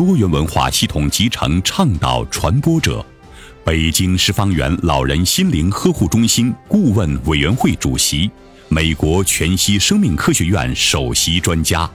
多元文化系统集成倡导传播者，北京十方园老人心灵呵护中心顾问委员会主席。美国全息生命科学院首席专家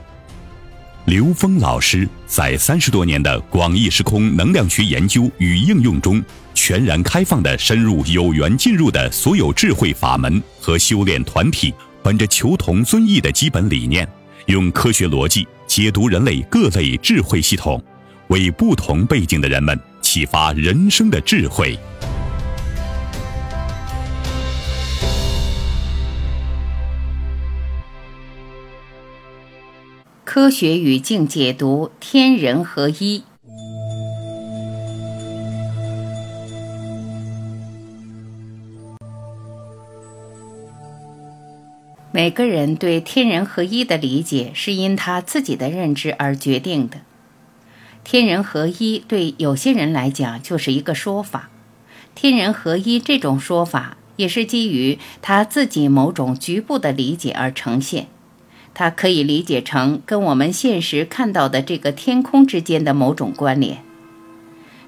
刘峰老师，在三十多年的广义时空能量学研究与应用中，全然开放的深入有缘进入的所有智慧法门和修炼团体，本着求同尊异的基本理念，用科学逻辑解读人类各类智慧系统，为不同背景的人们启发人生的智慧。科学语境解读天人合一。每个人对天人合一的理解是因他自己的认知而决定的。天人合一对有些人来讲就是一个说法，天人合一这种说法也是基于他自己某种局部的理解而呈现。它可以理解成跟我们现实看到的这个天空之间的某种关联。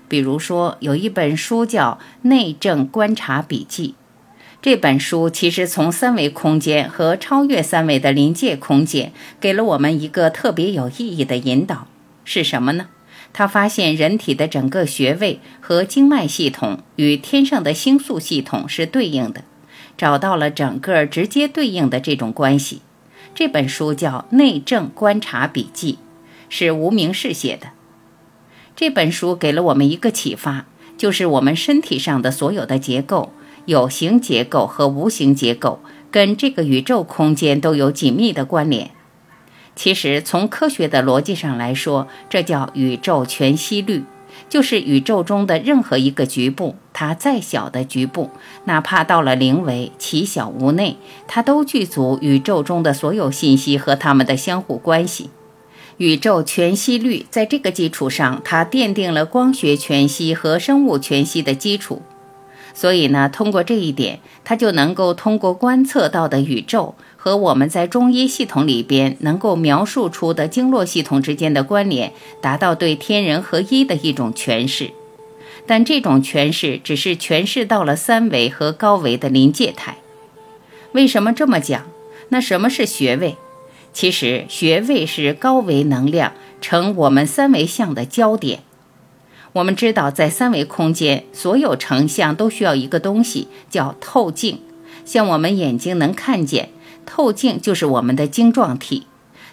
比如说，有一本书叫《内政观察笔记》，这本书其实从三维空间和超越三维的临界空间，给了我们一个特别有意义的引导。是什么呢？他发现人体的整个穴位和经脉系统与天上的星宿系统是对应的，找到了整个直接对应的这种关系。这本书叫《内政观察笔记》，是无名氏写的。这本书给了我们一个启发，就是我们身体上的所有的结构，有形结构和无形结构，跟这个宇宙空间都有紧密的关联。其实从科学的逻辑上来说，这叫宇宙全息律。就是宇宙中的任何一个局部，它再小的局部，哪怕到了零维，其小无内，它都具足宇宙中的所有信息和它们的相互关系。宇宙全息律在这个基础上，它奠定了光学全息和生物全息的基础。所以呢，通过这一点，它就能够通过观测到的宇宙。和我们在中医系统里边能够描述出的经络系统之间的关联，达到对天人合一的一种诠释。但这种诠释只是诠释到了三维和高维的临界态。为什么这么讲？那什么是穴位？其实穴位是高维能量成我们三维像的焦点。我们知道，在三维空间，所有成像都需要一个东西，叫透镜，像我们眼睛能看见。透镜就是我们的晶状体，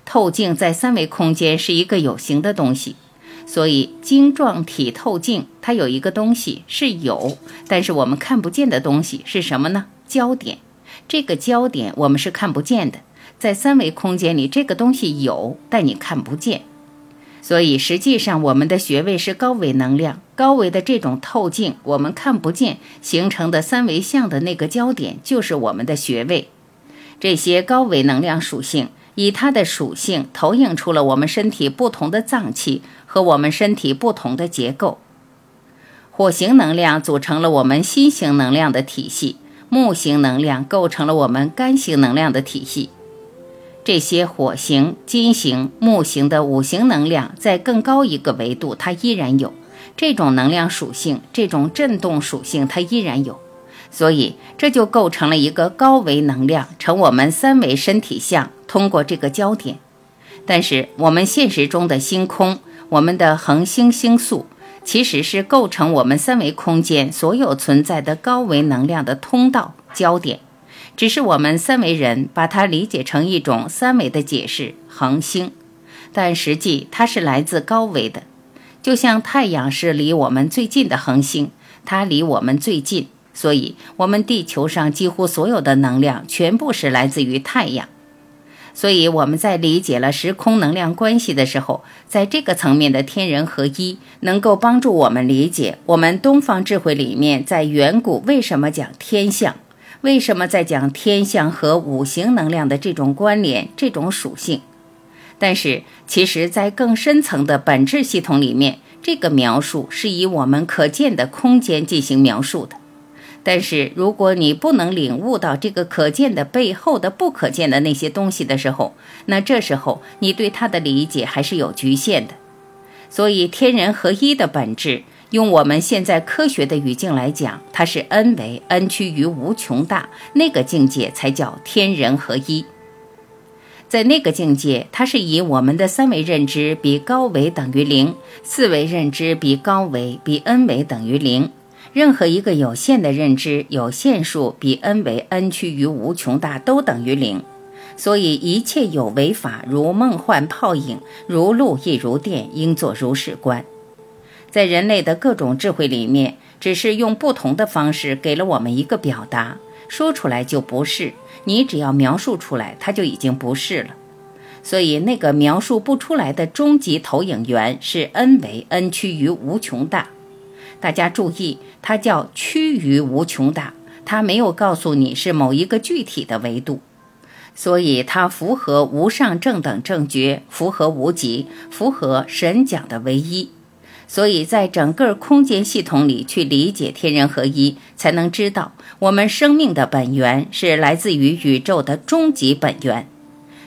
透镜在三维空间是一个有形的东西，所以晶状体透镜它有一个东西是有，但是我们看不见的东西是什么呢？焦点，这个焦点我们是看不见的，在三维空间里这个东西有，但你看不见，所以实际上我们的穴位是高维能量，高维的这种透镜我们看不见形成的三维像的那个焦点就是我们的穴位。这些高维能量属性，以它的属性投影出了我们身体不同的脏器和我们身体不同的结构。火型能量组成了我们心型能量的体系，木型能量构成了我们肝型能量的体系。这些火型、金型、木型的五行能量，在更高一个维度，它依然有这种能量属性，这种振动属性，它依然有。所以，这就构成了一个高维能量成我们三维身体像通过这个焦点。但是，我们现实中的星空，我们的恒星星宿，其实是构成我们三维空间所有存在的高维能量的通道焦点。只是我们三维人把它理解成一种三维的解释，恒星，但实际它是来自高维的。就像太阳是离我们最近的恒星，它离我们最近。所以，我们地球上几乎所有的能量全部是来自于太阳。所以我们在理解了时空能量关系的时候，在这个层面的天人合一，能够帮助我们理解我们东方智慧里面在远古为什么讲天象，为什么在讲天象和五行能量的这种关联、这种属性。但是，其实，在更深层的本质系统里面，这个描述是以我们可见的空间进行描述的。但是，如果你不能领悟到这个可见的背后的不可见的那些东西的时候，那这时候你对它的理解还是有局限的。所以，天人合一的本质，用我们现在科学的语境来讲，它是 n 为 n 趋于无穷大，那个境界才叫天人合一。在那个境界，它是以我们的三维认知比高维等于零，四维认知比高维比 n 维等于零。任何一个有限的认知，有限数比 n 为 n 趋于无穷大都等于零，所以一切有为法如梦幻泡影，如露亦如电，应作如是观。在人类的各种智慧里面，只是用不同的方式给了我们一个表达，说出来就不是。你只要描述出来，它就已经不是了。所以那个描述不出来的终极投影源是 n 为 n 趋于无穷大。大家注意，它叫趋于无穷大，它没有告诉你是某一个具体的维度，所以它符合无上正等正觉，符合无极，符合神讲的唯一。所以在整个空间系统里去理解天人合一，才能知道我们生命的本源是来自于宇宙的终极本源。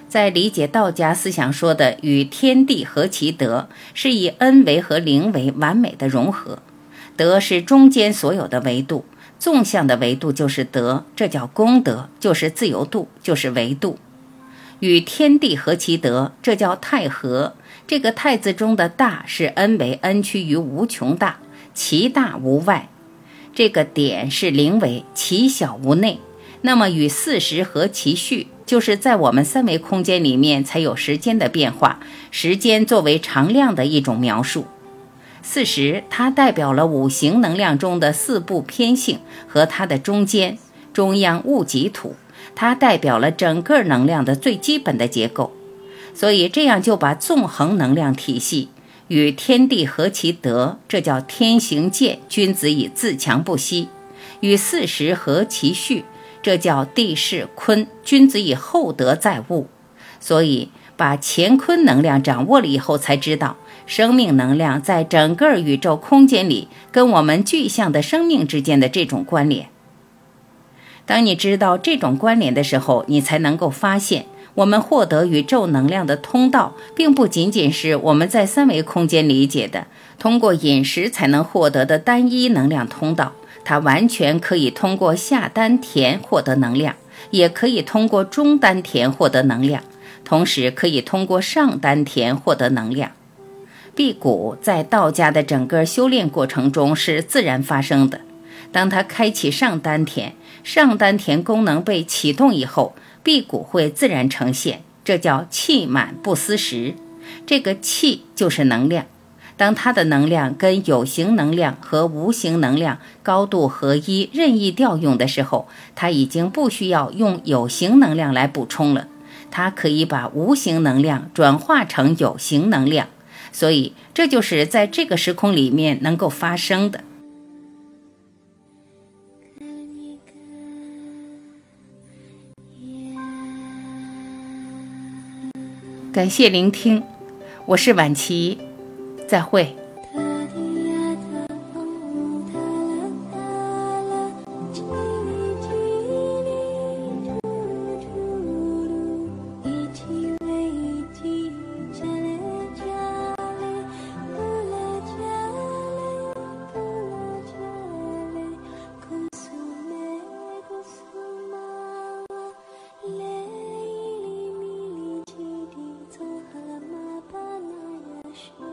在理解道家思想说的与天地合其德，是以恩维和灵维完美的融合。德是中间所有的维度，纵向的维度就是德，这叫功德，就是自由度，就是维度。与天地合其德，这叫太和。这个太字中的大是 n 为 n 趋于无穷大，其大无外。这个点是零维，其小无内。那么与四时合其序，就是在我们三维空间里面才有时间的变化，时间作为常量的一种描述。四十，它代表了五行能量中的四部偏性和它的中间中央戊己土，它代表了整个能量的最基本的结构。所以这样就把纵横能量体系与天地合其德，这叫天行健，君子以自强不息；与四时合其序，这叫地势坤，君子以厚德载物。所以把乾坤能量掌握了以后，才知道。生命能量在整个宇宙空间里跟我们具象的生命之间的这种关联。当你知道这种关联的时候，你才能够发现，我们获得宇宙能量的通道，并不仅仅是我们在三维空间理解的通过饮食才能获得的单一能量通道。它完全可以通过下丹田获得能量，也可以通过中丹田获得能量，同时可以通过上丹田获得能量。辟谷在道家的整个修炼过程中是自然发生的。当他开启上丹田，上丹田功能被启动以后，辟谷会自然呈现。这叫气满不思食。这个气就是能量。当它的能量跟有形能量和无形能量高度合一、任意调用的时候，它已经不需要用有形能量来补充了。它可以把无形能量转化成有形能量。所以，这就是在这个时空里面能够发生的。感谢聆听，我是晚琪，再会。wish